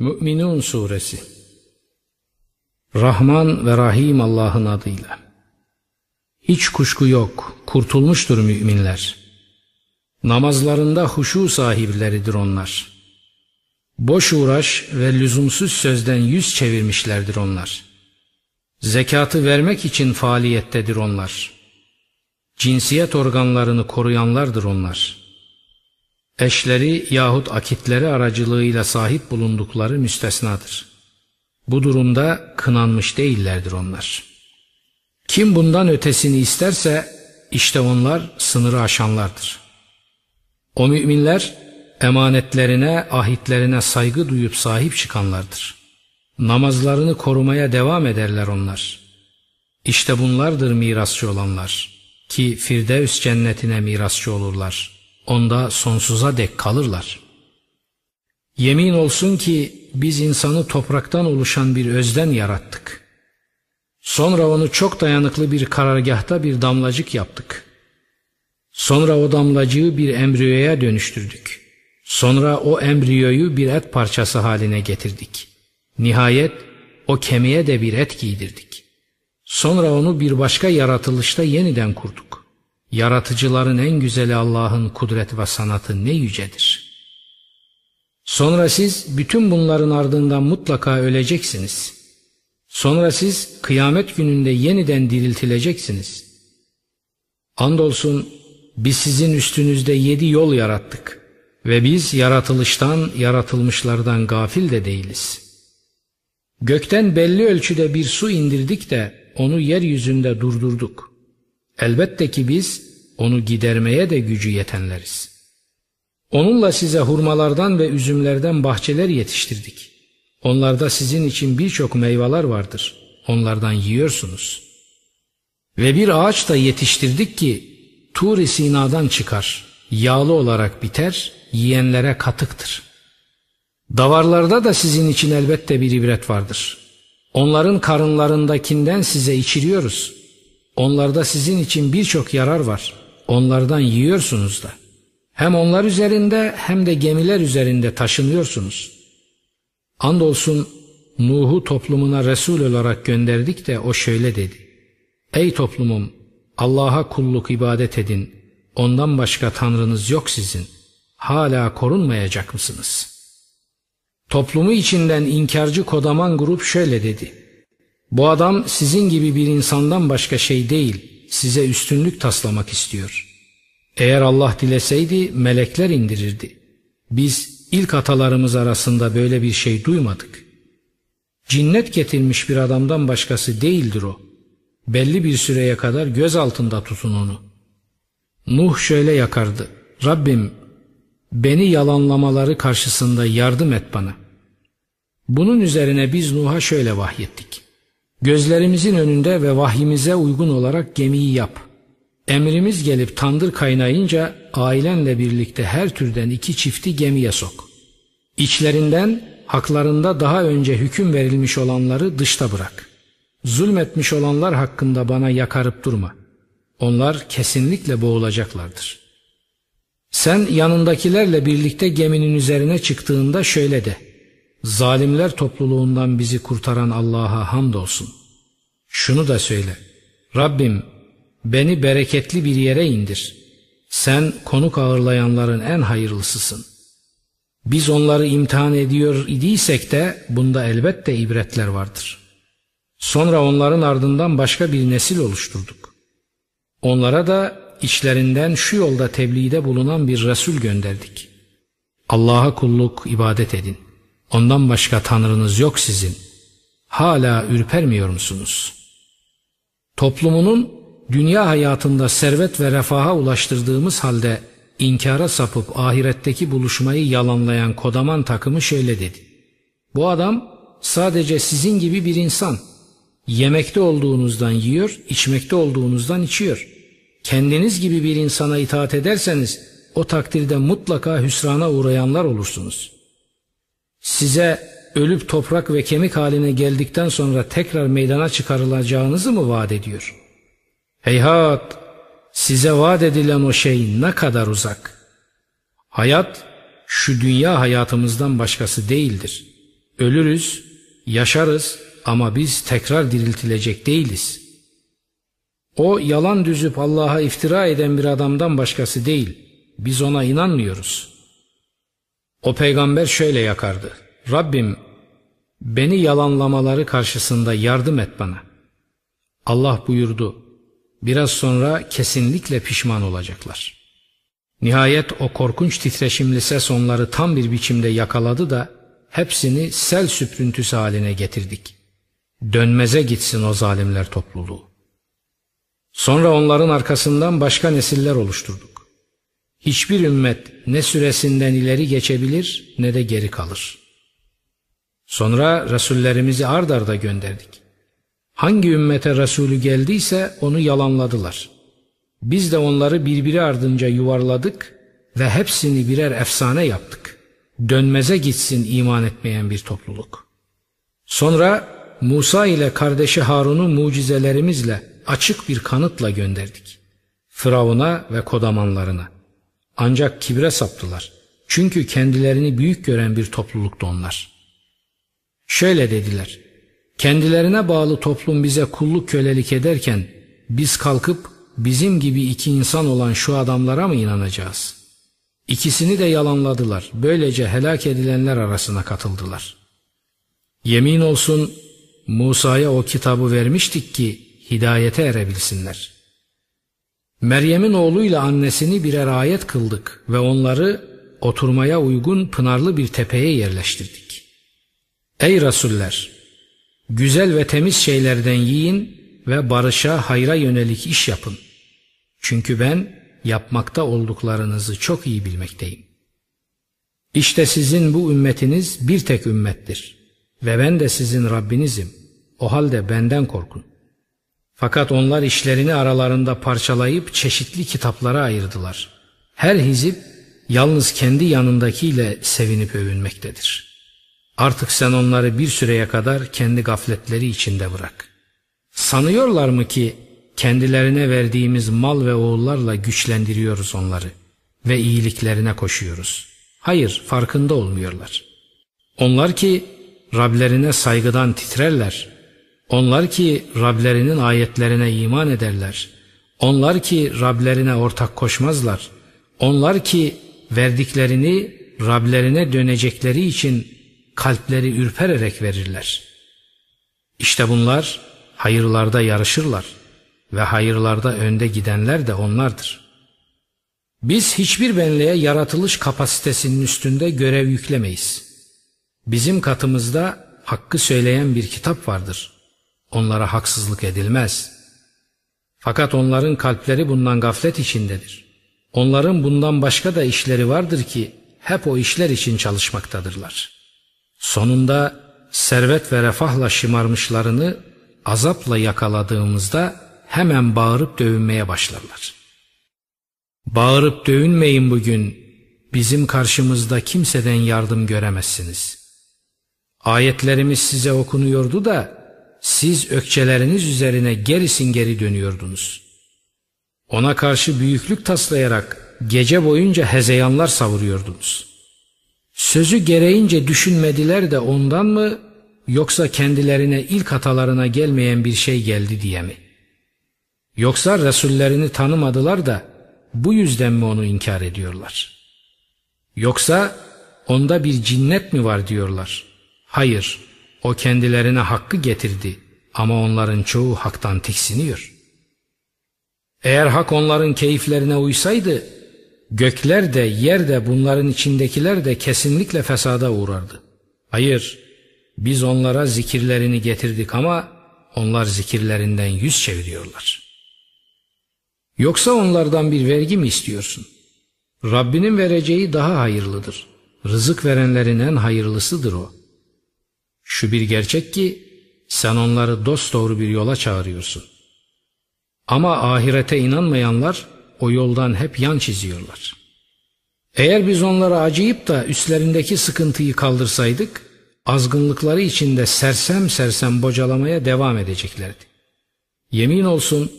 Mü'minun Suresi Rahman ve Rahim Allah'ın adıyla Hiç kuşku yok, kurtulmuştur müminler. Namazlarında huşu sahipleridir onlar. Boş uğraş ve lüzumsuz sözden yüz çevirmişlerdir onlar. Zekatı vermek için faaliyettedir onlar. Cinsiyet organlarını koruyanlardır onlar.'' Eşleri yahut akitleri aracılığıyla sahip bulundukları müstesnadır. Bu durumda kınanmış değillerdir onlar. Kim bundan ötesini isterse işte onlar sınırı aşanlardır. O müminler emanetlerine, ahitlerine saygı duyup sahip çıkanlardır. Namazlarını korumaya devam ederler onlar. İşte bunlardır mirasçı olanlar ki Firdevs cennetine mirasçı olurlar.'' Onda sonsuza dek kalırlar. Yemin olsun ki biz insanı topraktan oluşan bir özden yarattık. Sonra onu çok dayanıklı bir karargahta bir damlacık yaptık. Sonra o damlacığı bir embriyoya dönüştürdük. Sonra o embriyoyu bir et parçası haline getirdik. Nihayet o kemiğe de bir et giydirdik. Sonra onu bir başka yaratılışta yeniden kurduk. Yaratıcıların en güzeli Allah'ın kudret ve sanatı ne yücedir. Sonra siz bütün bunların ardından mutlaka öleceksiniz. Sonra siz kıyamet gününde yeniden diriltileceksiniz. Andolsun biz sizin üstünüzde yedi yol yarattık ve biz yaratılıştan yaratılmışlardan gafil de değiliz. Gökten belli ölçüde bir su indirdik de onu yeryüzünde durdurduk. Elbette ki biz onu gidermeye de gücü yetenleriz. Onunla size hurmalardan ve üzümlerden bahçeler yetiştirdik. Onlarda sizin için birçok meyveler vardır. Onlardan yiyorsunuz. Ve bir ağaç da yetiştirdik ki Tur-i Sina'dan çıkar. Yağlı olarak biter, yiyenlere katıktır. Davarlarda da sizin için elbette bir ibret vardır. Onların karınlarındakinden size içiriyoruz. Onlarda sizin için birçok yarar var. Onlardan yiyorsunuz da. Hem onlar üzerinde hem de gemiler üzerinde taşınıyorsunuz. Andolsun Nuh'u toplumuna Resul olarak gönderdik de o şöyle dedi. Ey toplumum Allah'a kulluk ibadet edin. Ondan başka tanrınız yok sizin. Hala korunmayacak mısınız? Toplumu içinden inkarcı kodaman grup şöyle dedi. Bu adam sizin gibi bir insandan başka şey değil, size üstünlük taslamak istiyor. Eğer Allah dileseydi melekler indirirdi. Biz ilk atalarımız arasında böyle bir şey duymadık. Cinnet getirmiş bir adamdan başkası değildir o. Belli bir süreye kadar göz altında tutun onu. Nuh şöyle yakardı. Rabbim beni yalanlamaları karşısında yardım et bana. Bunun üzerine biz Nuh'a şöyle vahyettik. Gözlerimizin önünde ve vahyimize uygun olarak gemiyi yap. Emrimiz gelip tandır kaynayınca ailenle birlikte her türden iki çifti gemiye sok. İçlerinden haklarında daha önce hüküm verilmiş olanları dışta bırak. Zulmetmiş olanlar hakkında bana yakarıp durma. Onlar kesinlikle boğulacaklardır. Sen yanındakilerle birlikte geminin üzerine çıktığında şöyle de. Zalimler topluluğundan bizi kurtaran Allah'a hamdolsun. Şunu da söyle. Rabbim beni bereketli bir yere indir. Sen konuk ağırlayanların en hayırlısısın. Biz onları imtihan ediyor idiysek de bunda elbette ibretler vardır. Sonra onların ardından başka bir nesil oluşturduk. Onlara da içlerinden şu yolda tebliğde bulunan bir Resul gönderdik. Allah'a kulluk, ibadet edin. Ondan başka tanrınız yok sizin. Hala ürpermiyor musunuz? Toplumunun dünya hayatında servet ve refaha ulaştırdığımız halde inkara sapıp ahiretteki buluşmayı yalanlayan kodaman takımı şöyle dedi. Bu adam sadece sizin gibi bir insan. Yemekte olduğunuzdan yiyor, içmekte olduğunuzdan içiyor. Kendiniz gibi bir insana itaat ederseniz o takdirde mutlaka hüsrana uğrayanlar olursunuz.'' Size ölüp toprak ve kemik haline geldikten sonra tekrar meydana çıkarılacağınızı mı vaat ediyor? Heyhat! Size vaat edilen o şey ne kadar uzak. Hayat şu dünya hayatımızdan başkası değildir. Ölürüz, yaşarız ama biz tekrar diriltilecek değiliz. O yalan düzüp Allah'a iftira eden bir adamdan başkası değil. Biz ona inanmıyoruz. O peygamber şöyle yakardı. Rabbim beni yalanlamaları karşısında yardım et bana. Allah buyurdu. Biraz sonra kesinlikle pişman olacaklar. Nihayet o korkunç titreşimli ses onları tam bir biçimde yakaladı da hepsini sel süprüntüsü haline getirdik. Dönmeze gitsin o zalimler topluluğu. Sonra onların arkasından başka nesiller oluşturduk. Hiçbir ümmet ne süresinden ileri geçebilir ne de geri kalır. Sonra Resullerimizi ard arda gönderdik. Hangi ümmete Resulü geldiyse onu yalanladılar. Biz de onları birbiri ardınca yuvarladık ve hepsini birer efsane yaptık. Dönmeze gitsin iman etmeyen bir topluluk. Sonra Musa ile kardeşi Harun'u mucizelerimizle açık bir kanıtla gönderdik. Firavun'a ve kodamanlarına. Ancak kibre saptılar. Çünkü kendilerini büyük gören bir topluluktu onlar. Şöyle dediler. Kendilerine bağlı toplum bize kulluk kölelik ederken biz kalkıp bizim gibi iki insan olan şu adamlara mı inanacağız? İkisini de yalanladılar. Böylece helak edilenler arasına katıldılar. Yemin olsun Musa'ya o kitabı vermiştik ki hidayete erebilsinler. Meryem'in oğluyla annesini birer ayet kıldık ve onları oturmaya uygun pınarlı bir tepeye yerleştirdik. Ey Resuller! Güzel ve temiz şeylerden yiyin ve barışa hayra yönelik iş yapın. Çünkü ben yapmakta olduklarınızı çok iyi bilmekteyim. İşte sizin bu ümmetiniz bir tek ümmettir ve ben de sizin Rabbinizim. O halde benden korkun. Fakat onlar işlerini aralarında parçalayıp çeşitli kitaplara ayırdılar. Her hizip yalnız kendi yanındakiyle sevinip övünmektedir. Artık sen onları bir süreye kadar kendi gafletleri içinde bırak. Sanıyorlar mı ki kendilerine verdiğimiz mal ve oğullarla güçlendiriyoruz onları ve iyiliklerine koşuyoruz. Hayır farkında olmuyorlar. Onlar ki Rablerine saygıdan titrerler onlar ki Rablerinin ayetlerine iman ederler. Onlar ki Rablerine ortak koşmazlar. Onlar ki verdiklerini Rablerine dönecekleri için kalpleri ürpererek verirler. İşte bunlar hayırlarda yarışırlar ve hayırlarda önde gidenler de onlardır. Biz hiçbir benliğe yaratılış kapasitesinin üstünde görev yüklemeyiz. Bizim katımızda hakkı söyleyen bir kitap vardır.'' Onlara haksızlık edilmez. Fakat onların kalpleri bundan gaflet içindedir. Onların bundan başka da işleri vardır ki hep o işler için çalışmaktadırlar. Sonunda servet ve refahla şımarmışlarını azapla yakaladığımızda hemen bağırıp dövünmeye başlarlar. Bağırıp dövünmeyin bugün, bizim karşımızda kimseden yardım göremezsiniz. Ayetlerimiz size okunuyordu da siz ökçeleriniz üzerine gerisin geri dönüyordunuz. Ona karşı büyüklük taslayarak gece boyunca hezeyanlar savuruyordunuz. Sözü gereğince düşünmediler de ondan mı yoksa kendilerine ilk hatalarına gelmeyen bir şey geldi diye mi? Yoksa Resullerini tanımadılar da bu yüzden mi onu inkar ediyorlar? Yoksa onda bir cinnet mi var diyorlar? Hayır, o kendilerine hakkı getirdi ama onların çoğu haktan tiksiniyor. Eğer hak onların keyiflerine uysaydı, gökler de yer de bunların içindekiler de kesinlikle fesada uğrardı. Hayır, biz onlara zikirlerini getirdik ama onlar zikirlerinden yüz çeviriyorlar. Yoksa onlardan bir vergi mi istiyorsun? Rabbinin vereceği daha hayırlıdır. Rızık verenlerin en hayırlısıdır o. Şu bir gerçek ki sen onları dosdoğru bir yola çağırıyorsun. Ama ahirete inanmayanlar o yoldan hep yan çiziyorlar. Eğer biz onlara acıyıp da üstlerindeki sıkıntıyı kaldırsaydık, azgınlıkları içinde sersem sersem bocalamaya devam edeceklerdi. Yemin olsun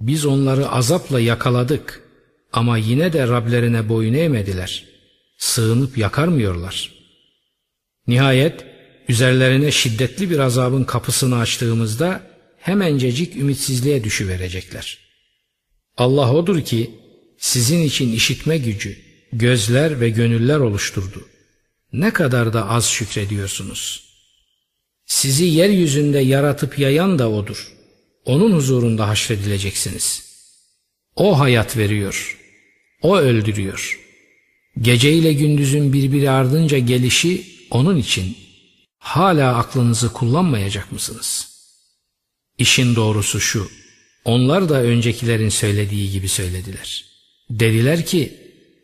biz onları azapla yakaladık ama yine de Rablerine boyun eğmediler. Sığınıp yakarmıyorlar. Nihayet üzerlerine şiddetli bir azabın kapısını açtığımızda hemencecik ümitsizliğe düşüverecekler. Allah odur ki sizin için işitme gücü, gözler ve gönüller oluşturdu. Ne kadar da az şükrediyorsunuz. Sizi yeryüzünde yaratıp yayan da O'dur. Onun huzurunda haşredileceksiniz. O hayat veriyor. O öldürüyor. Gece ile gündüzün birbiri ardınca gelişi O'nun için. Hala aklınızı kullanmayacak mısınız? İşin doğrusu şu. Onlar da öncekilerin söylediği gibi söylediler. Dediler ki,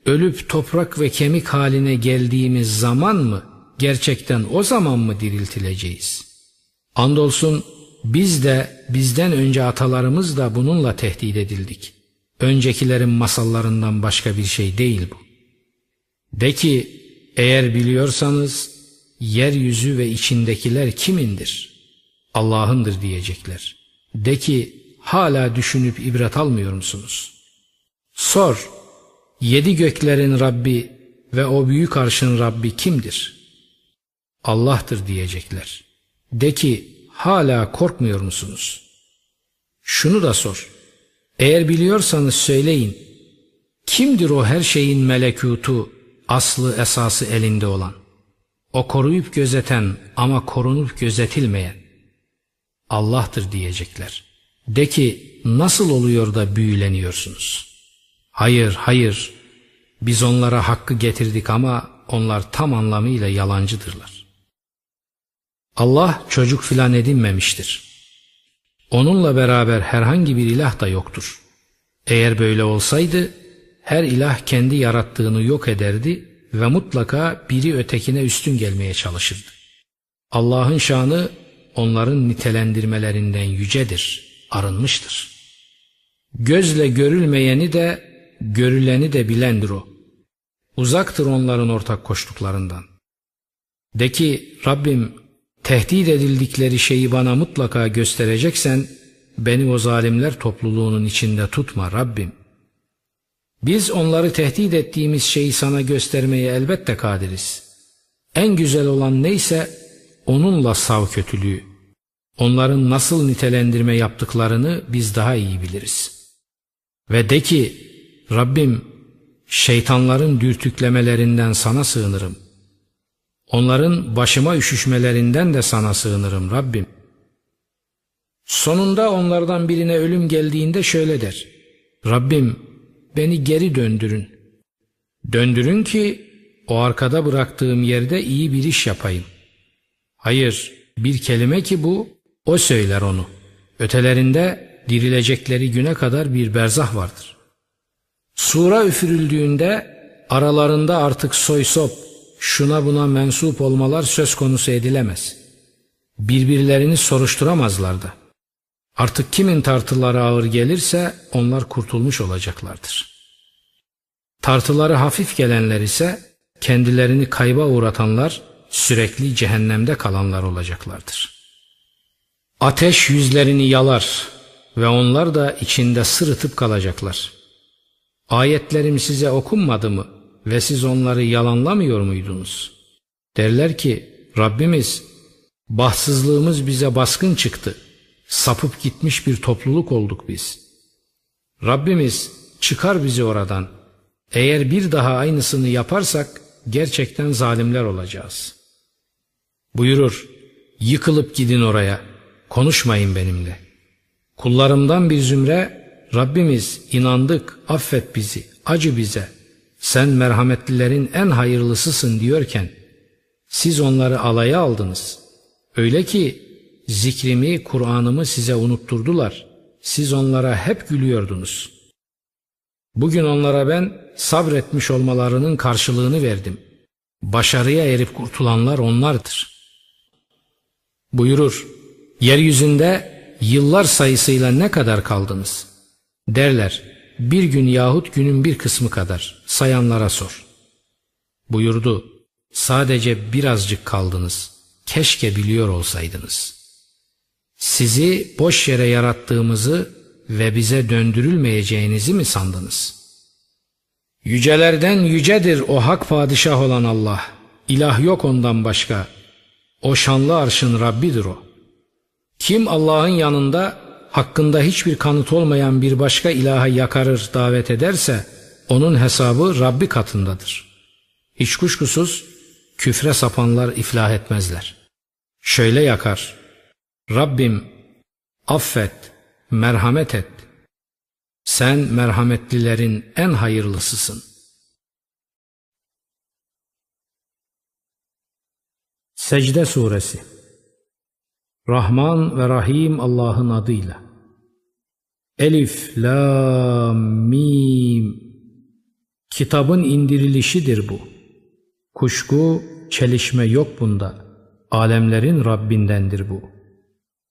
ölüp toprak ve kemik haline geldiğimiz zaman mı, gerçekten o zaman mı diriltileceğiz? Andolsun biz de bizden önce atalarımız da bununla tehdit edildik. Öncekilerin masallarından başka bir şey değil bu. De ki eğer biliyorsanız yeryüzü ve içindekiler kimindir? Allah'ındır diyecekler. De ki hala düşünüp ibret almıyor musunuz? Sor, yedi göklerin Rabbi ve o büyük arşın Rabbi kimdir? Allah'tır diyecekler. De ki hala korkmuyor musunuz? Şunu da sor. Eğer biliyorsanız söyleyin. Kimdir o her şeyin melekutu, aslı esası elinde olan? O koruyup gözeten ama korunup gözetilmeyen. Allah'tır diyecekler. De ki nasıl oluyor da büyüleniyorsunuz? Hayır, hayır. Biz onlara hakkı getirdik ama onlar tam anlamıyla yalancıdırlar. Allah çocuk filan edinmemiştir. Onunla beraber herhangi bir ilah da yoktur. Eğer böyle olsaydı her ilah kendi yarattığını yok ederdi ve mutlaka biri ötekine üstün gelmeye çalışırdı. Allah'ın şanı onların nitelendirmelerinden yücedir, arınmıştır. Gözle görülmeyeni de görüleni de bilendir o. Uzaktır onların ortak koştuklarından. De ki Rabbim tehdit edildikleri şeyi bana mutlaka göstereceksen beni o zalimler topluluğunun içinde tutma Rabbim. Biz onları tehdit ettiğimiz şeyi sana göstermeye elbette kadiriz. En güzel olan neyse onunla sav kötülüğü. Onların nasıl nitelendirme yaptıklarını biz daha iyi biliriz. Ve de ki Rabbim şeytanların dürtüklemelerinden sana sığınırım. Onların başıma üşüşmelerinden de sana sığınırım Rabbim. Sonunda onlardan birine ölüm geldiğinde şöyle der. Rabbim beni geri döndürün. Döndürün ki o arkada bıraktığım yerde iyi bir iş yapayım. Hayır bir kelime ki bu o söyler onu. Ötelerinde dirilecekleri güne kadar bir berzah vardır. Sura üfürüldüğünde aralarında artık soy sop, şuna buna mensup olmalar söz konusu edilemez. Birbirlerini soruşturamazlar da. Artık kimin tartıları ağır gelirse onlar kurtulmuş olacaklardır. Tartıları hafif gelenler ise kendilerini kayba uğratanlar sürekli cehennemde kalanlar olacaklardır. Ateş yüzlerini yalar ve onlar da içinde sırıtıp kalacaklar. Ayetlerim size okunmadı mı ve siz onları yalanlamıyor muydunuz? Derler ki Rabbimiz bahtsızlığımız bize baskın çıktı. Sapıp gitmiş bir topluluk olduk biz. Rabbimiz çıkar bizi oradan. Eğer bir daha aynısını yaparsak gerçekten zalimler olacağız. Buyurur, yıkılıp gidin oraya, konuşmayın benimle. Kullarımdan bir zümre, Rabbimiz inandık, affet bizi, acı bize, sen merhametlilerin en hayırlısısın diyorken, siz onları alaya aldınız. Öyle ki zikrimi, Kur'an'ımı size unutturdular. Siz onlara hep gülüyordunuz. Bugün onlara ben sabretmiş olmalarının karşılığını verdim. Başarıya erip kurtulanlar onlardır. Buyurur, yeryüzünde yıllar sayısıyla ne kadar kaldınız? Derler, bir gün yahut günün bir kısmı kadar sayanlara sor. Buyurdu, sadece birazcık kaldınız, keşke biliyor olsaydınız.'' Sizi boş yere yarattığımızı ve bize döndürülmeyeceğinizi mi sandınız? Yücelerden yücedir o hak padişah olan Allah. İlah yok ondan başka. O şanlı arşın Rabbidir o. Kim Allah'ın yanında hakkında hiçbir kanıt olmayan bir başka ilaha yakarır davet ederse onun hesabı Rabbi katındadır. Hiç kuşkusuz küfre sapanlar iflah etmezler. Şöyle yakar. Rabbim affet, merhamet et. Sen merhametlilerin en hayırlısısın. Secde Suresi Rahman ve Rahim Allah'ın adıyla. Elif, La, Mim. Kitabın indirilişidir bu. Kuşku, çelişme yok bunda. Alemlerin Rabbindendir bu.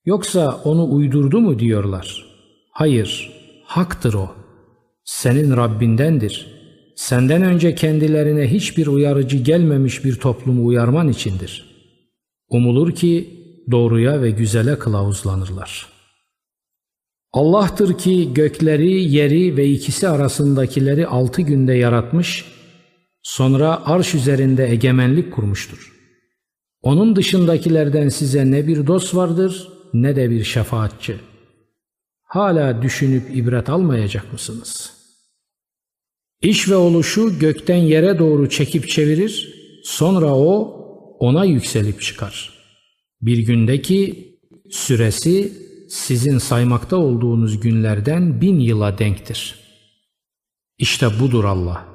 Yoksa onu uydurdu mu diyorlar. Hayır, haktır o. Senin Rabbindendir. Senden önce kendilerine hiçbir uyarıcı gelmemiş bir toplumu uyarman içindir. Umulur ki doğruya ve güzele kılavuzlanırlar. Allah'tır ki gökleri, yeri ve ikisi arasındakileri altı günde yaratmış, sonra arş üzerinde egemenlik kurmuştur. Onun dışındakilerden size ne bir dost vardır ne de bir şefaatçi. Hala düşünüp ibret almayacak mısınız? İş ve oluşu gökten yere doğru çekip çevirir, sonra o ona yükselip çıkar. Bir gündeki süresi sizin saymakta olduğunuz günlerden bin yıla denktir. İşte budur Allah.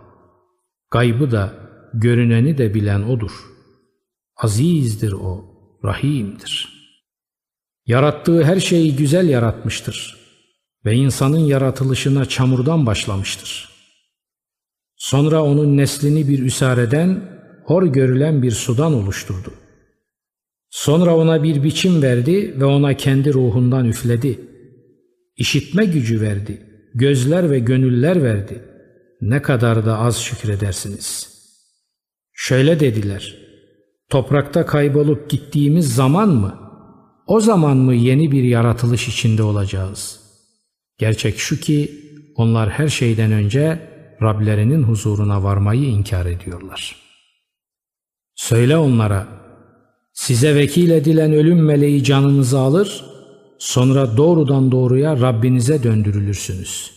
Gaybı da, görüneni de bilen O'dur. Azizdir O, Rahim'dir. Yarattığı her şeyi güzel yaratmıştır ve insanın yaratılışına çamurdan başlamıştır. Sonra onun neslini bir üsareden, hor görülen bir sudan oluşturdu. Sonra ona bir biçim verdi ve ona kendi ruhundan üfledi. İşitme gücü verdi, gözler ve gönüller verdi. Ne kadar da az şükredersiniz. Şöyle dediler, toprakta kaybolup gittiğimiz zaman mı, o zaman mı yeni bir yaratılış içinde olacağız? Gerçek şu ki onlar her şeyden önce Rablerinin huzuruna varmayı inkar ediyorlar. Söyle onlara, Size vekil edilen ölüm meleği canınızı alır, sonra doğrudan doğruya Rabbinize döndürülürsünüz.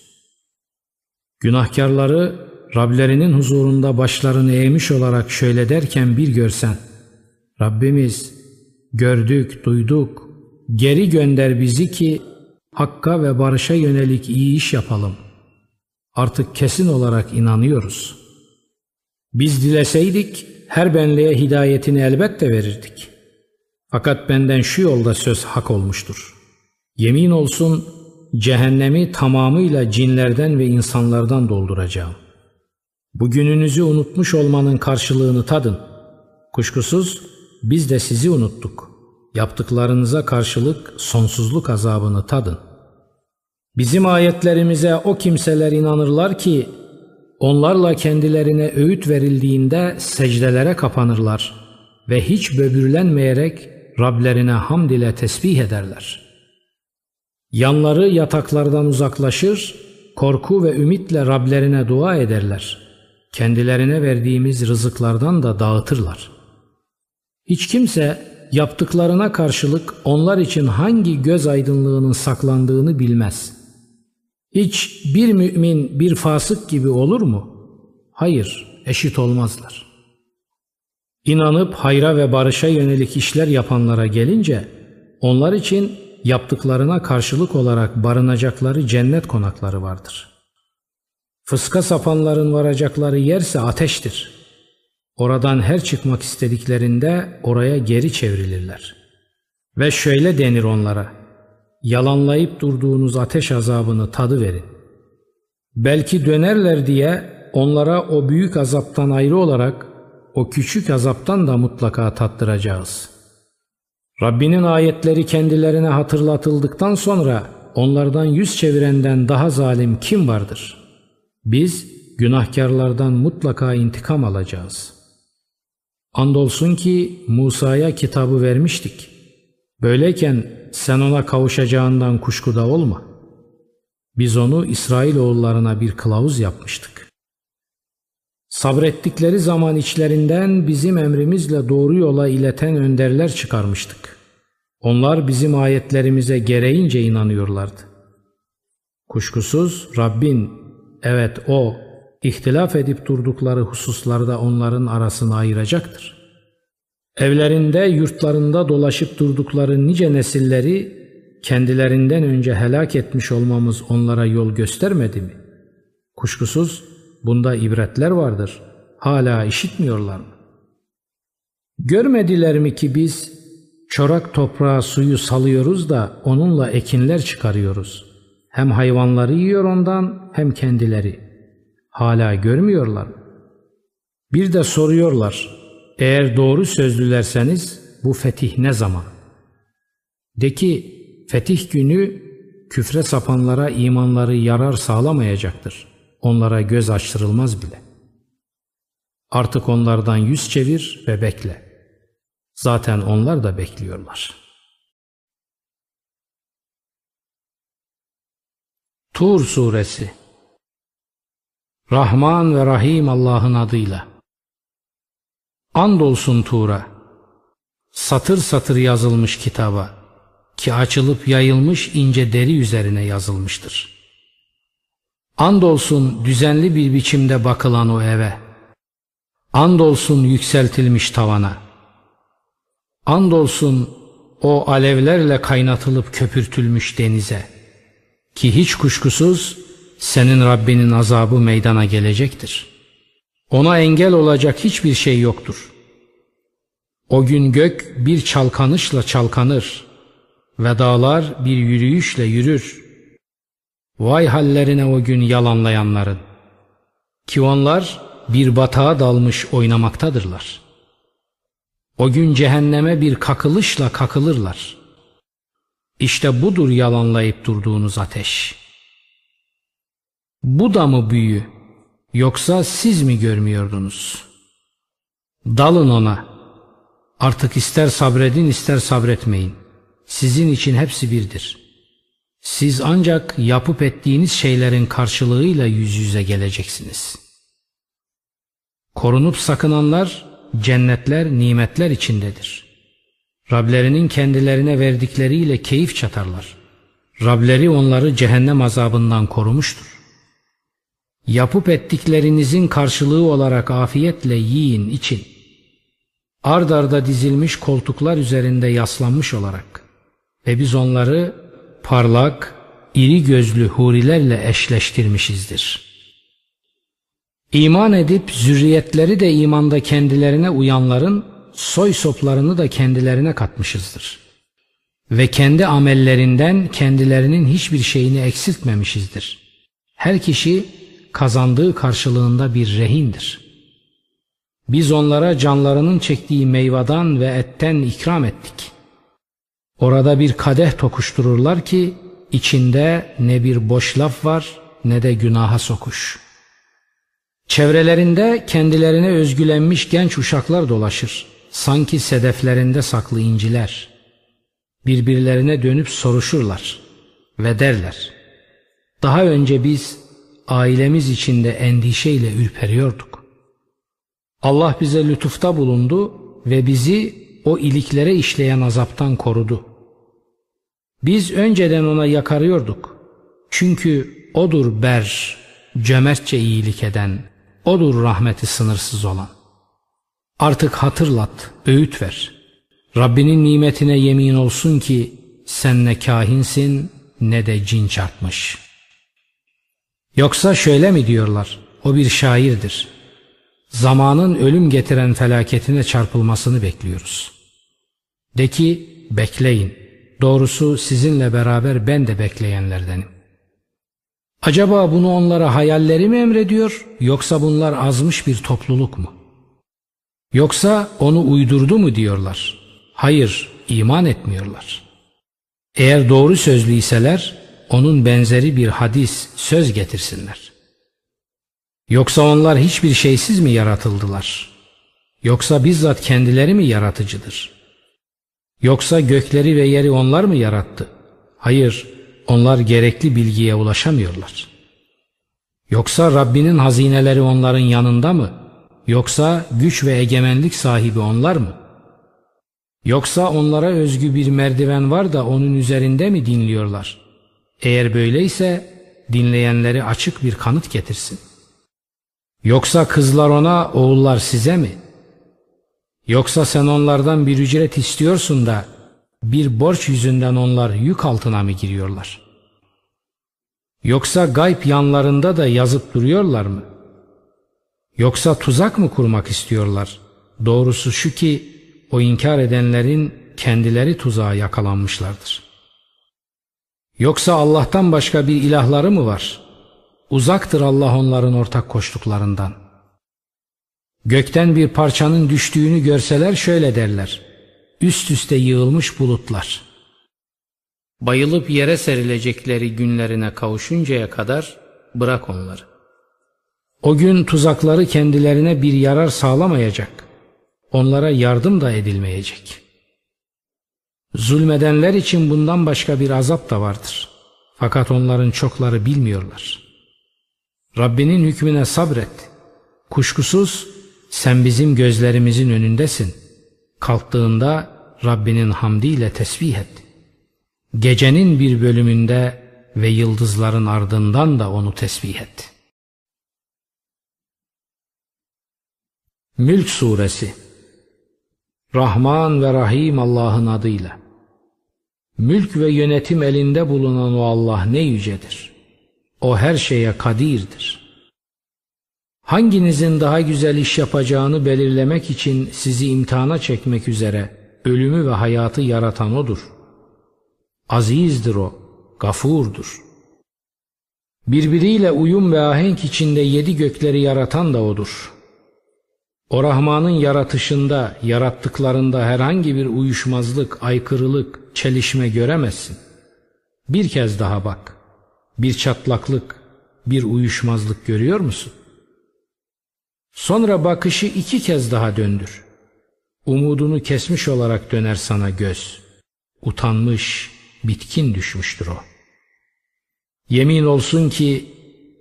Günahkarları Rablerinin huzurunda başlarını eğmiş olarak şöyle derken bir görsen, Rabbimiz gördük, duyduk, geri gönder bizi ki hakka ve barışa yönelik iyi iş yapalım. Artık kesin olarak inanıyoruz. Biz dileseydik her benliğe hidayetini elbette verirdik. Fakat benden şu yolda söz hak olmuştur. Yemin olsun cehennemi tamamıyla cinlerden ve insanlardan dolduracağım. Bugününüzü unutmuş olmanın karşılığını tadın. Kuşkusuz biz de sizi unuttuk. Yaptıklarınıza karşılık sonsuzluk azabını tadın. Bizim ayetlerimize o kimseler inanırlar ki onlarla kendilerine öğüt verildiğinde secdelere kapanırlar ve hiç böbürlenmeyerek Rablerine hamd ile tesbih ederler. Yanları yataklardan uzaklaşır, korku ve ümitle Rablerine dua ederler. Kendilerine verdiğimiz rızıklardan da dağıtırlar. Hiç kimse yaptıklarına karşılık onlar için hangi göz aydınlığının saklandığını bilmez. Hiç bir mümin bir fasık gibi olur mu? Hayır, eşit olmazlar.'' İnanıp hayra ve barışa yönelik işler yapanlara gelince onlar için yaptıklarına karşılık olarak barınacakları cennet konakları vardır. Fıska sapanların varacakları yerse ateştir. Oradan her çıkmak istediklerinde oraya geri çevrilirler. Ve şöyle denir onlara, yalanlayıp durduğunuz ateş azabını tadı verin. Belki dönerler diye onlara o büyük azaptan ayrı olarak o küçük azaptan da mutlaka tattıracağız. Rabbinin ayetleri kendilerine hatırlatıldıktan sonra onlardan yüz çevirenden daha zalim kim vardır? Biz günahkarlardan mutlaka intikam alacağız. Andolsun ki Musa'ya kitabı vermiştik. Böyleyken sen ona kavuşacağından kuşkuda olma. Biz onu İsrailoğullarına bir kılavuz yapmıştık. Sabrettikleri zaman içlerinden bizim emrimizle doğru yola ileten önderler çıkarmıştık. Onlar bizim ayetlerimize gereğince inanıyorlardı. Kuşkusuz Rabbin, evet O, ihtilaf edip durdukları hususlarda onların arasını ayıracaktır. Evlerinde, yurtlarında dolaşıp durdukları nice nesilleri kendilerinden önce helak etmiş olmamız onlara yol göstermedi mi? Kuşkusuz bunda ibretler vardır. Hala işitmiyorlar mı? Görmediler mi ki biz çorak toprağa suyu salıyoruz da onunla ekinler çıkarıyoruz. Hem hayvanları yiyor ondan hem kendileri. Hala görmüyorlar mı? Bir de soruyorlar. Eğer doğru sözlülerseniz bu fetih ne zaman? De ki fetih günü küfre sapanlara imanları yarar sağlamayacaktır. Onlara göz açtırılmaz bile. Artık onlardan yüz çevir ve bekle. Zaten onlar da bekliyorlar. Tur Suresi Rahman ve Rahim Allah'ın adıyla Andolsun Tur'a satır satır yazılmış kitaba ki açılıp yayılmış ince deri üzerine yazılmıştır. Andolsun düzenli bir biçimde bakılan o eve. Andolsun yükseltilmiş tavana. Andolsun o alevlerle kaynatılıp köpürtülmüş denize. Ki hiç kuşkusuz senin Rabbinin azabı meydana gelecektir. Ona engel olacak hiçbir şey yoktur. O gün gök bir çalkanışla çalkanır ve dağlar bir yürüyüşle yürür. Vay hallerine o gün yalanlayanların. Ki onlar bir batağa dalmış oynamaktadırlar. O gün cehenneme bir kakılışla kakılırlar. İşte budur yalanlayıp durduğunuz ateş. Bu da mı büyü yoksa siz mi görmüyordunuz? Dalın ona. Artık ister sabredin ister sabretmeyin. Sizin için hepsi birdir. Siz ancak yapıp ettiğiniz şeylerin karşılığıyla yüz yüze geleceksiniz. Korunup sakınanlar cennetler, nimetler içindedir. Rablerinin kendilerine verdikleriyle keyif çatarlar. Rableri onları cehennem azabından korumuştur. Yapıp ettiklerinizin karşılığı olarak afiyetle yiyin, için. Ard arda dizilmiş koltuklar üzerinde yaslanmış olarak ve biz onları parlak, iri gözlü hurilerle eşleştirmişizdir. İman edip zürriyetleri de imanda kendilerine uyanların soy soplarını da kendilerine katmışızdır. Ve kendi amellerinden kendilerinin hiçbir şeyini eksiltmemişizdir. Her kişi kazandığı karşılığında bir rehindir. Biz onlara canlarının çektiği meyvadan ve etten ikram ettik. Orada bir kadeh tokuştururlar ki içinde ne bir boş laf var ne de günaha sokuş. Çevrelerinde kendilerine özgülenmiş genç uşaklar dolaşır. Sanki sedeflerinde saklı inciler. Birbirlerine dönüp soruşurlar ve derler. Daha önce biz ailemiz içinde endişeyle ürperiyorduk. Allah bize lütufta bulundu ve bizi o iliklere işleyen azaptan korudu. Biz önceden ona yakarıyorduk. Çünkü odur ber, cömertçe iyilik eden, odur rahmeti sınırsız olan. Artık hatırlat, öğüt ver. Rabbinin nimetine yemin olsun ki sen ne kahinsin ne de cin çarpmış. Yoksa şöyle mi diyorlar? O bir şairdir. Zamanın ölüm getiren felaketine çarpılmasını bekliyoruz. De ki bekleyin. Doğrusu sizinle beraber ben de bekleyenlerdenim. Acaba bunu onlara hayalleri mi emrediyor yoksa bunlar azmış bir topluluk mu? Yoksa onu uydurdu mu diyorlar? Hayır, iman etmiyorlar. Eğer doğru sözlüyseler onun benzeri bir hadis, söz getirsinler. Yoksa onlar hiçbir şeysiz mi yaratıldılar? Yoksa bizzat kendileri mi yaratıcıdır? Yoksa gökleri ve yeri onlar mı yarattı? Hayır, onlar gerekli bilgiye ulaşamıyorlar. Yoksa Rabbinin hazineleri onların yanında mı? Yoksa güç ve egemenlik sahibi onlar mı? Yoksa onlara özgü bir merdiven var da onun üzerinde mi dinliyorlar? Eğer böyleyse dinleyenleri açık bir kanıt getirsin. Yoksa kızlar ona, oğullar size mi? Yoksa sen onlardan bir ücret istiyorsun da bir borç yüzünden onlar yük altına mı giriyorlar? Yoksa gayb yanlarında da yazıp duruyorlar mı? Yoksa tuzak mı kurmak istiyorlar? Doğrusu şu ki o inkar edenlerin kendileri tuzağa yakalanmışlardır. Yoksa Allah'tan başka bir ilahları mı var? Uzaktır Allah onların ortak koştuklarından. Gökten bir parçanın düştüğünü görseler şöyle derler. Üst üste yığılmış bulutlar. Bayılıp yere serilecekleri günlerine kavuşuncaya kadar bırak onları. O gün tuzakları kendilerine bir yarar sağlamayacak. Onlara yardım da edilmeyecek. Zulmedenler için bundan başka bir azap da vardır. Fakat onların çokları bilmiyorlar. Rabbinin hükmüne sabret. Kuşkusuz sen bizim gözlerimizin önündesin. Kalktığında Rabbinin hamdiyle tesbih et. Gecenin bir bölümünde ve yıldızların ardından da onu tesbih et. Mülk Suresi Rahman ve Rahim Allah'ın adıyla. Mülk ve yönetim elinde bulunan o Allah ne yücedir. O her şeye kadirdir. Hanginizin daha güzel iş yapacağını belirlemek için sizi imtihana çekmek üzere ölümü ve hayatı yaratan O'dur. Azizdir O, gafurdur. Birbiriyle uyum ve ahenk içinde yedi gökleri yaratan da O'dur. O Rahman'ın yaratışında, yarattıklarında herhangi bir uyuşmazlık, aykırılık, çelişme göremezsin. Bir kez daha bak. Bir çatlaklık, bir uyuşmazlık görüyor musun? Sonra bakışı iki kez daha döndür. Umudunu kesmiş olarak döner sana göz. Utanmış, bitkin düşmüştür o. Yemin olsun ki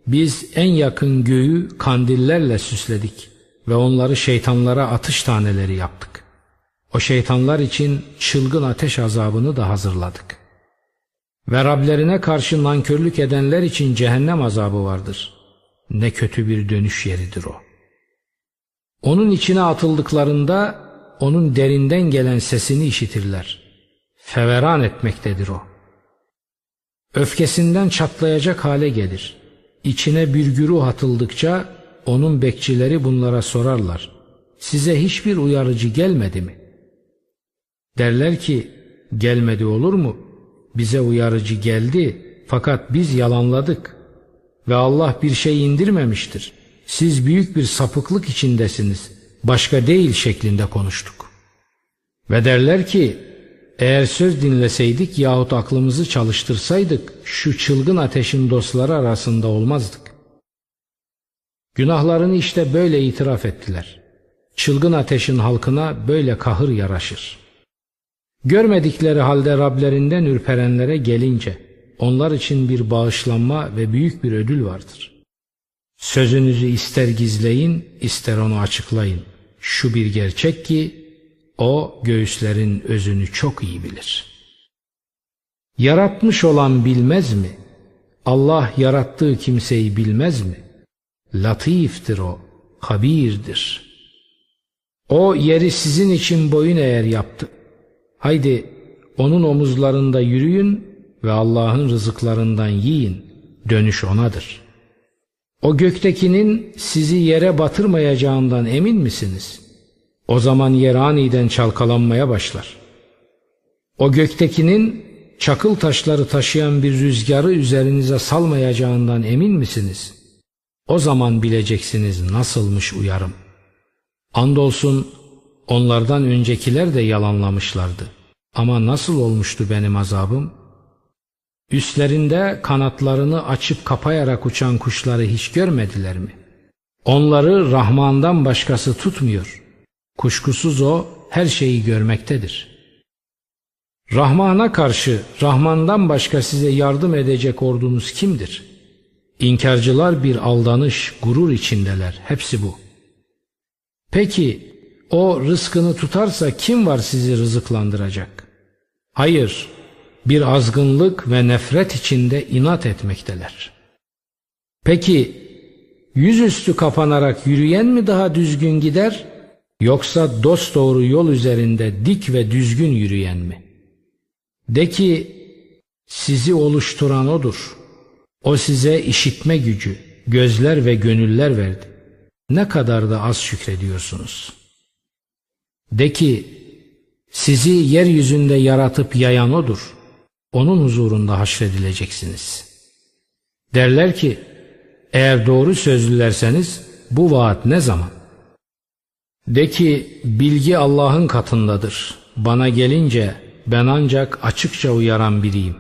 biz en yakın göğü kandillerle süsledik ve onları şeytanlara atış taneleri yaptık. O şeytanlar için çılgın ateş azabını da hazırladık. Ve Rablerine karşı nankörlük edenler için cehennem azabı vardır. Ne kötü bir dönüş yeridir o. Onun içine atıldıklarında onun derinden gelen sesini işitirler. Feveran etmektedir o. Öfkesinden çatlayacak hale gelir. İçine bir güruh atıldıkça onun bekçileri bunlara sorarlar. Size hiçbir uyarıcı gelmedi mi? Derler ki gelmedi olur mu? Bize uyarıcı geldi fakat biz yalanladık ve Allah bir şey indirmemiştir. Siz büyük bir sapıklık içindesiniz. Başka değil şeklinde konuştuk. Ve derler ki eğer söz dinleseydik yahut aklımızı çalıştırsaydık şu çılgın ateşin dostları arasında olmazdık. Günahlarını işte böyle itiraf ettiler. Çılgın ateşin halkına böyle kahır yaraşır. Görmedikleri halde Rablerinden ürperenlere gelince onlar için bir bağışlanma ve büyük bir ödül vardır. Sözünüzü ister gizleyin ister onu açıklayın. Şu bir gerçek ki o göğüslerin özünü çok iyi bilir. Yaratmış olan bilmez mi? Allah yarattığı kimseyi bilmez mi? Latiftir o, habirdir. O yeri sizin için boyun eğer yaptı. Haydi onun omuzlarında yürüyün ve Allah'ın rızıklarından yiyin. Dönüş onadır. O göktekinin sizi yere batırmayacağından emin misiniz? O zaman yer aniden çalkalanmaya başlar. O göktekinin çakıl taşları taşıyan bir rüzgarı üzerinize salmayacağından emin misiniz?'' O zaman bileceksiniz nasılmış uyarım. Andolsun onlardan öncekiler de yalanlamışlardı. Ama nasıl olmuştu benim azabım? Üstlerinde kanatlarını açıp kapayarak uçan kuşları hiç görmediler mi? Onları Rahman'dan başkası tutmuyor. Kuşkusuz o her şeyi görmektedir. Rahman'a karşı Rahman'dan başka size yardım edecek ordunuz kimdir?'' İnkarcılar bir aldanış, gurur içindeler. Hepsi bu. Peki o rızkını tutarsa kim var sizi rızıklandıracak? Hayır, bir azgınlık ve nefret içinde inat etmekteler. Peki yüzüstü kapanarak yürüyen mi daha düzgün gider yoksa dosdoğru yol üzerinde dik ve düzgün yürüyen mi? De ki sizi oluşturan odur. O size işitme gücü, gözler ve gönüller verdi. Ne kadar da az şükrediyorsunuz. De ki sizi yeryüzünde yaratıp yayan odur. Onun huzurunda haşredileceksiniz. Derler ki eğer doğru sözlülerseniz bu vaat ne zaman? De ki bilgi Allah'ın katındadır. Bana gelince ben ancak açıkça uyaran biriyim.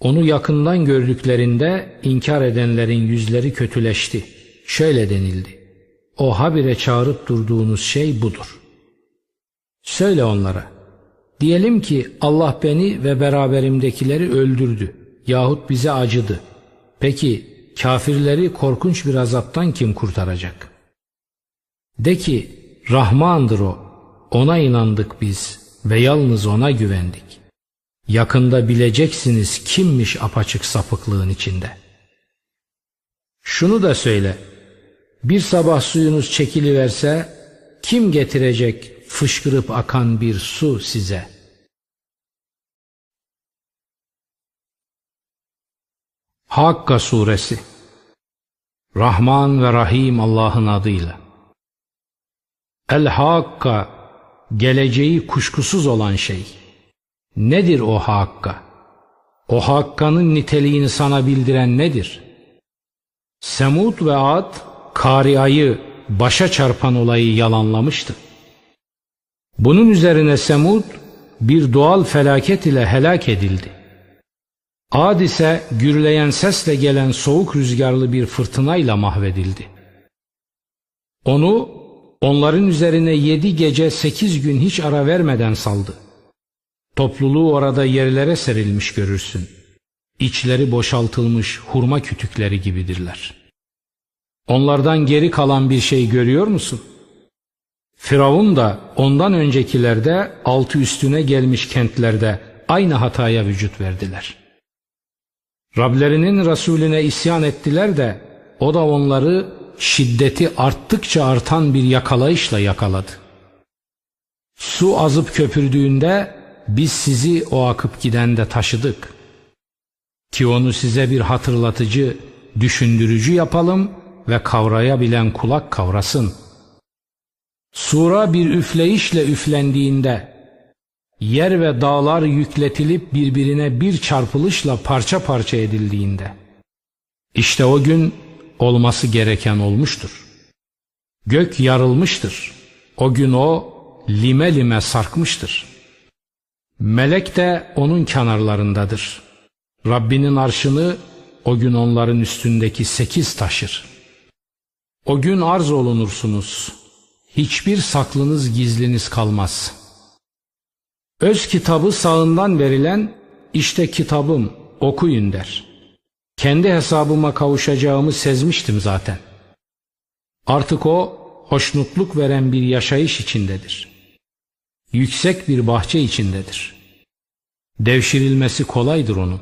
Onu yakından gördüklerinde inkar edenlerin yüzleri kötüleşti. Şöyle denildi. O habire çağırıp durduğunuz şey budur. Söyle onlara. Diyelim ki Allah beni ve beraberimdekileri öldürdü yahut bize acıdı. Peki kafirleri korkunç bir azaptan kim kurtaracak? De ki Rahmandır o, ona inandık biz ve yalnız ona güvendik. Yakında bileceksiniz kimmiş apaçık sapıklığın içinde. Şunu da söyle, bir sabah suyunuz çekiliverse kim getirecek fışkırıp akan bir su size? Hakka Suresi Rahman ve Rahim Allah'ın adıyla El-Hakka geleceği kuşkusuz olan şey. Nedir o Hakka? O Hakka'nın niteliğini sana bildiren nedir? Semud ve Ad Karia'yı başa çarpan olayı yalanlamıştı. Bunun üzerine Semud bir doğal felaket ile helak edildi. Ad ise gürleyen sesle gelen soğuk rüzgarlı bir fırtınayla mahvedildi. Onu onların üzerine yedi gece sekiz gün hiç ara vermeden saldı. Topluluğu orada yerlere serilmiş görürsün. İçleri boşaltılmış hurma kütükleri gibidirler. Onlardan geri kalan bir şey görüyor musun? Firavun da ondan öncekilerde altı üstüne gelmiş kentlerde aynı hataya vücut verdiler. Rablerinin Resulüne isyan ettiler de o da onları şiddeti arttıkça artan bir yakalayışla yakaladı. Su azıp köpürdüğünde biz sizi o akıp gidende taşıdık. Ki onu size bir hatırlatıcı, düşündürücü yapalım ve kavrayabilen kulak kavrasın. Sura bir üfleyişle üflendiğinde yer ve dağlar yükletilip birbirine bir çarpılışla parça parça edildiğinde işte o gün olması gereken olmuştur. Gök yarılmıştır. O gün o lime lime sarkmıştır. Melek de onun kenarlarındadır. Rabbinin arşını o gün onların üstündeki sekiz taşır. O gün arz olunursunuz. Hiçbir saklınız gizliniz kalmaz.'' Öz kitabı sağından verilen işte kitabım okuyun der. Kendi hesabıma kavuşacağımı sezmiştim zaten. Artık o hoşnutluk veren bir yaşayış içindedir. Yüksek bir bahçe içindedir. Devşirilmesi kolaydır onun.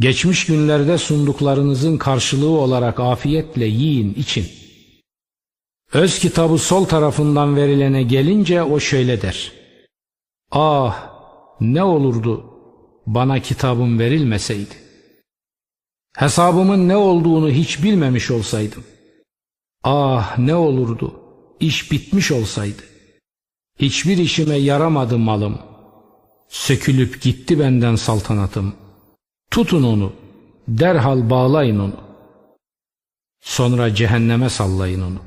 Geçmiş günlerde sunduklarınızın karşılığı olarak afiyetle yiyin için. Öz kitabı sol tarafından verilene gelince o şöyle der. Ah ne olurdu bana kitabım verilmeseydi. Hesabımın ne olduğunu hiç bilmemiş olsaydım. Ah ne olurdu iş bitmiş olsaydı. Hiçbir işime yaramadı malım. Sökülüp gitti benden saltanatım. Tutun onu, derhal bağlayın onu. Sonra cehenneme sallayın onu.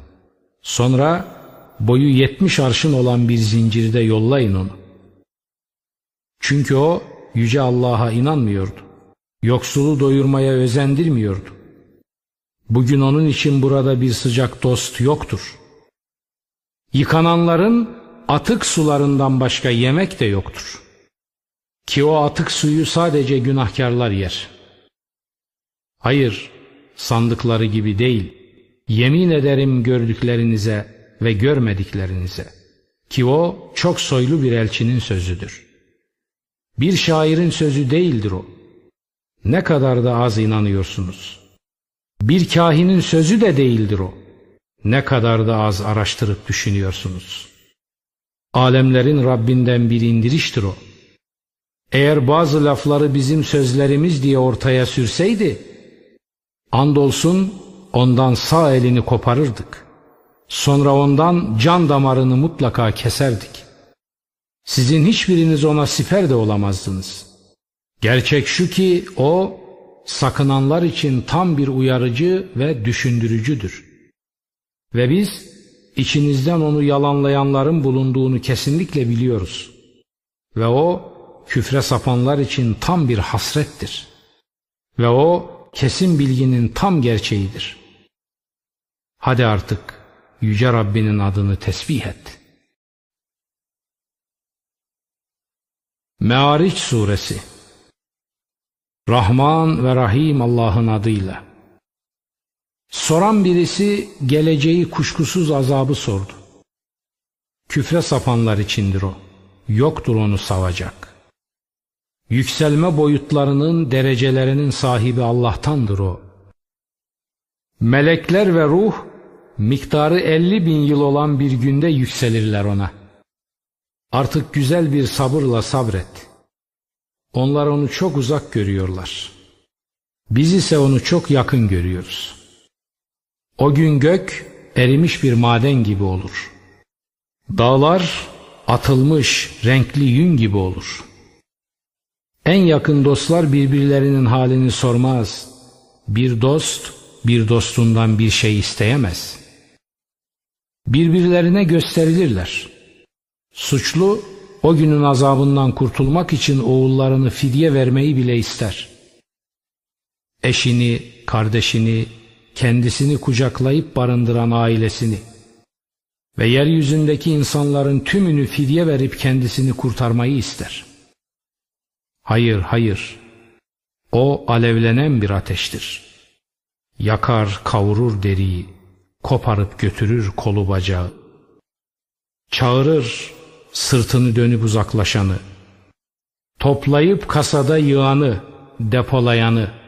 Sonra boyu yetmiş arşın olan bir zincirde yollayın onu. Çünkü o yüce Allah'a inanmıyordu. Yoksulu doyurmaya özendirmiyordu. Bugün onun için burada bir sıcak dost yoktur. Yıkananların atık sularından başka yemek de yoktur. Ki o atık suyu sadece günahkarlar yer. Hayır, sandıkları gibi değil. Yemin ederim gördüklerinize ve görmediklerinize. Ki o çok soylu bir elçinin sözüdür. Bir şairin sözü değildir o. Ne kadar da az inanıyorsunuz. Bir kahinin sözü de değildir o. Ne kadar da az araştırıp düşünüyorsunuz. Alemlerin Rabbinden bir indiriştir o. Eğer bazı lafları bizim sözlerimiz diye ortaya sürseydi, andolsun ondan sağ elini koparırdık. Sonra ondan can damarını mutlaka keserdik. Sizin hiçbiriniz ona siper de olamazdınız. Gerçek şu ki o sakınanlar için tam bir uyarıcı ve düşündürücüdür. Ve biz içinizden onu yalanlayanların bulunduğunu kesinlikle biliyoruz. Ve o küfre sapanlar için tam bir hasrettir. Ve o kesin bilginin tam gerçeğidir. Hadi artık Yüce Rabbinin adını tesbih et. Me'ariç Suresi Rahman ve Rahim Allah'ın adıyla. Soran birisi geleceği kuşkusuz azabı sordu. Küfre sapanlar içindir o. Yoktur onu savacak. Yükselme boyutlarının derecelerinin sahibi Allah'tandır o. Melekler ve ruh miktarı elli bin yıl olan bir günde yükselirler ona. Artık güzel bir sabırla sabret. Onlar onu çok uzak görüyorlar. Biz ise onu çok yakın görüyoruz. O gün gök erimiş bir maden gibi olur. Dağlar atılmış renkli yün gibi olur. En yakın dostlar birbirlerinin halini sormaz. Bir dost bir dostundan bir şey isteyemez. Birbirlerine gösterilirler. Suçlu o günün azabından kurtulmak için oğullarını fidye vermeyi bile ister. Eşini, kardeşini, kendisini kucaklayıp barındıran ailesini ve yeryüzündeki insanların tümünü fidye verip kendisini kurtarmayı ister. Hayır, hayır. O alevlenen bir ateştir. Yakar, kavurur deriyi, koparıp götürür kolu bacağı. Çağırır sırtını dönüp uzaklaşanı. Toplayıp kasada yığanı, depolayanı.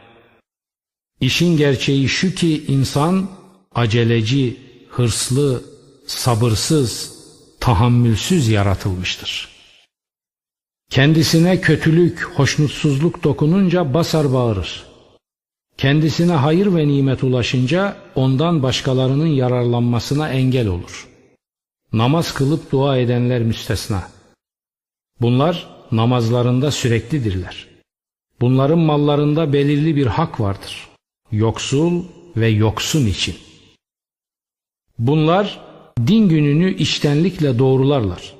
İşin gerçeği şu ki insan aceleci, hırslı, sabırsız, tahammülsüz yaratılmıştır. Kendisine kötülük, hoşnutsuzluk dokununca basar bağırır. Kendisine hayır ve nimet ulaşınca ondan başkalarının yararlanmasına engel olur. Namaz kılıp dua edenler müstesna. Bunlar namazlarında süreklidirler. Bunların mallarında belirli bir hak vardır. Yoksul ve yoksun için. Bunlar din gününü içtenlikle doğrularlar.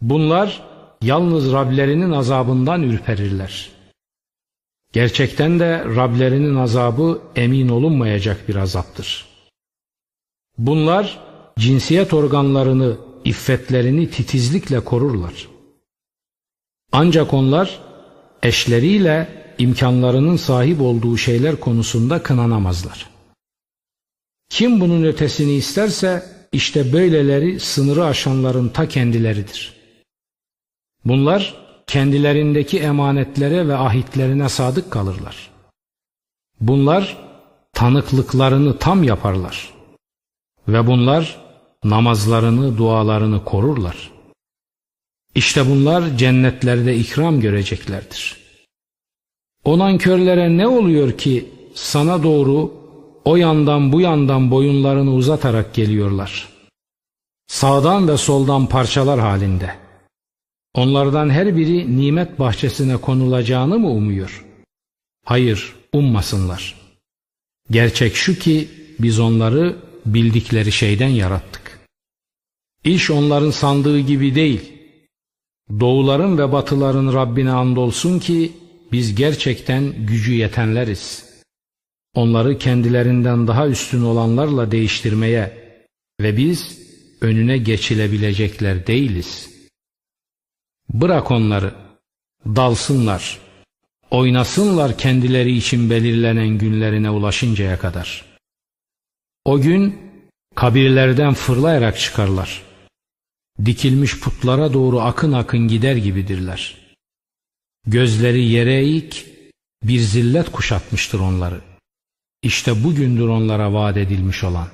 Bunlar yalnız Rablerinin azabından ürperirler. Gerçekten de Rablerinin azabı emin olunmayacak bir azaptır. Bunlar cinsiyet organlarını, iffetlerini titizlikle korurlar. Ancak onlar eşleriyle imkanlarının sahip olduğu şeyler konusunda kınanamazlar. Kim bunun ötesini isterse işte böyleleri sınırı aşanların ta kendileridir. Bunlar kendilerindeki emanetlere ve ahitlerine sadık kalırlar. Bunlar tanıklıklarını tam yaparlar. Ve bunlar namazlarını, dualarını korurlar. İşte bunlar cennetlerde ikram göreceklerdir. Onan körlere ne oluyor ki sana doğru o yandan bu yandan boyunlarını uzatarak geliyorlar. Sağdan ve soldan parçalar halinde. Onlardan her biri nimet bahçesine konulacağını mı umuyor? Hayır, ummasınlar. Gerçek şu ki biz onları bildikleri şeyden yarattık. İş onların sandığı gibi değil. Doğuların ve batıların Rabbine andolsun ki biz gerçekten gücü yetenleriz. Onları kendilerinden daha üstün olanlarla değiştirmeye ve biz önüne geçilebilecekler değiliz. Bırak onları, dalsınlar. Oynasınlar kendileri için belirlenen günlerine ulaşıncaya kadar. O gün kabirlerden fırlayarak çıkarlar. Dikilmiş putlara doğru akın akın gider gibidirler. Gözleri yere eğik, bir zillet kuşatmıştır onları. İşte bugündür onlara vaat edilmiş olan.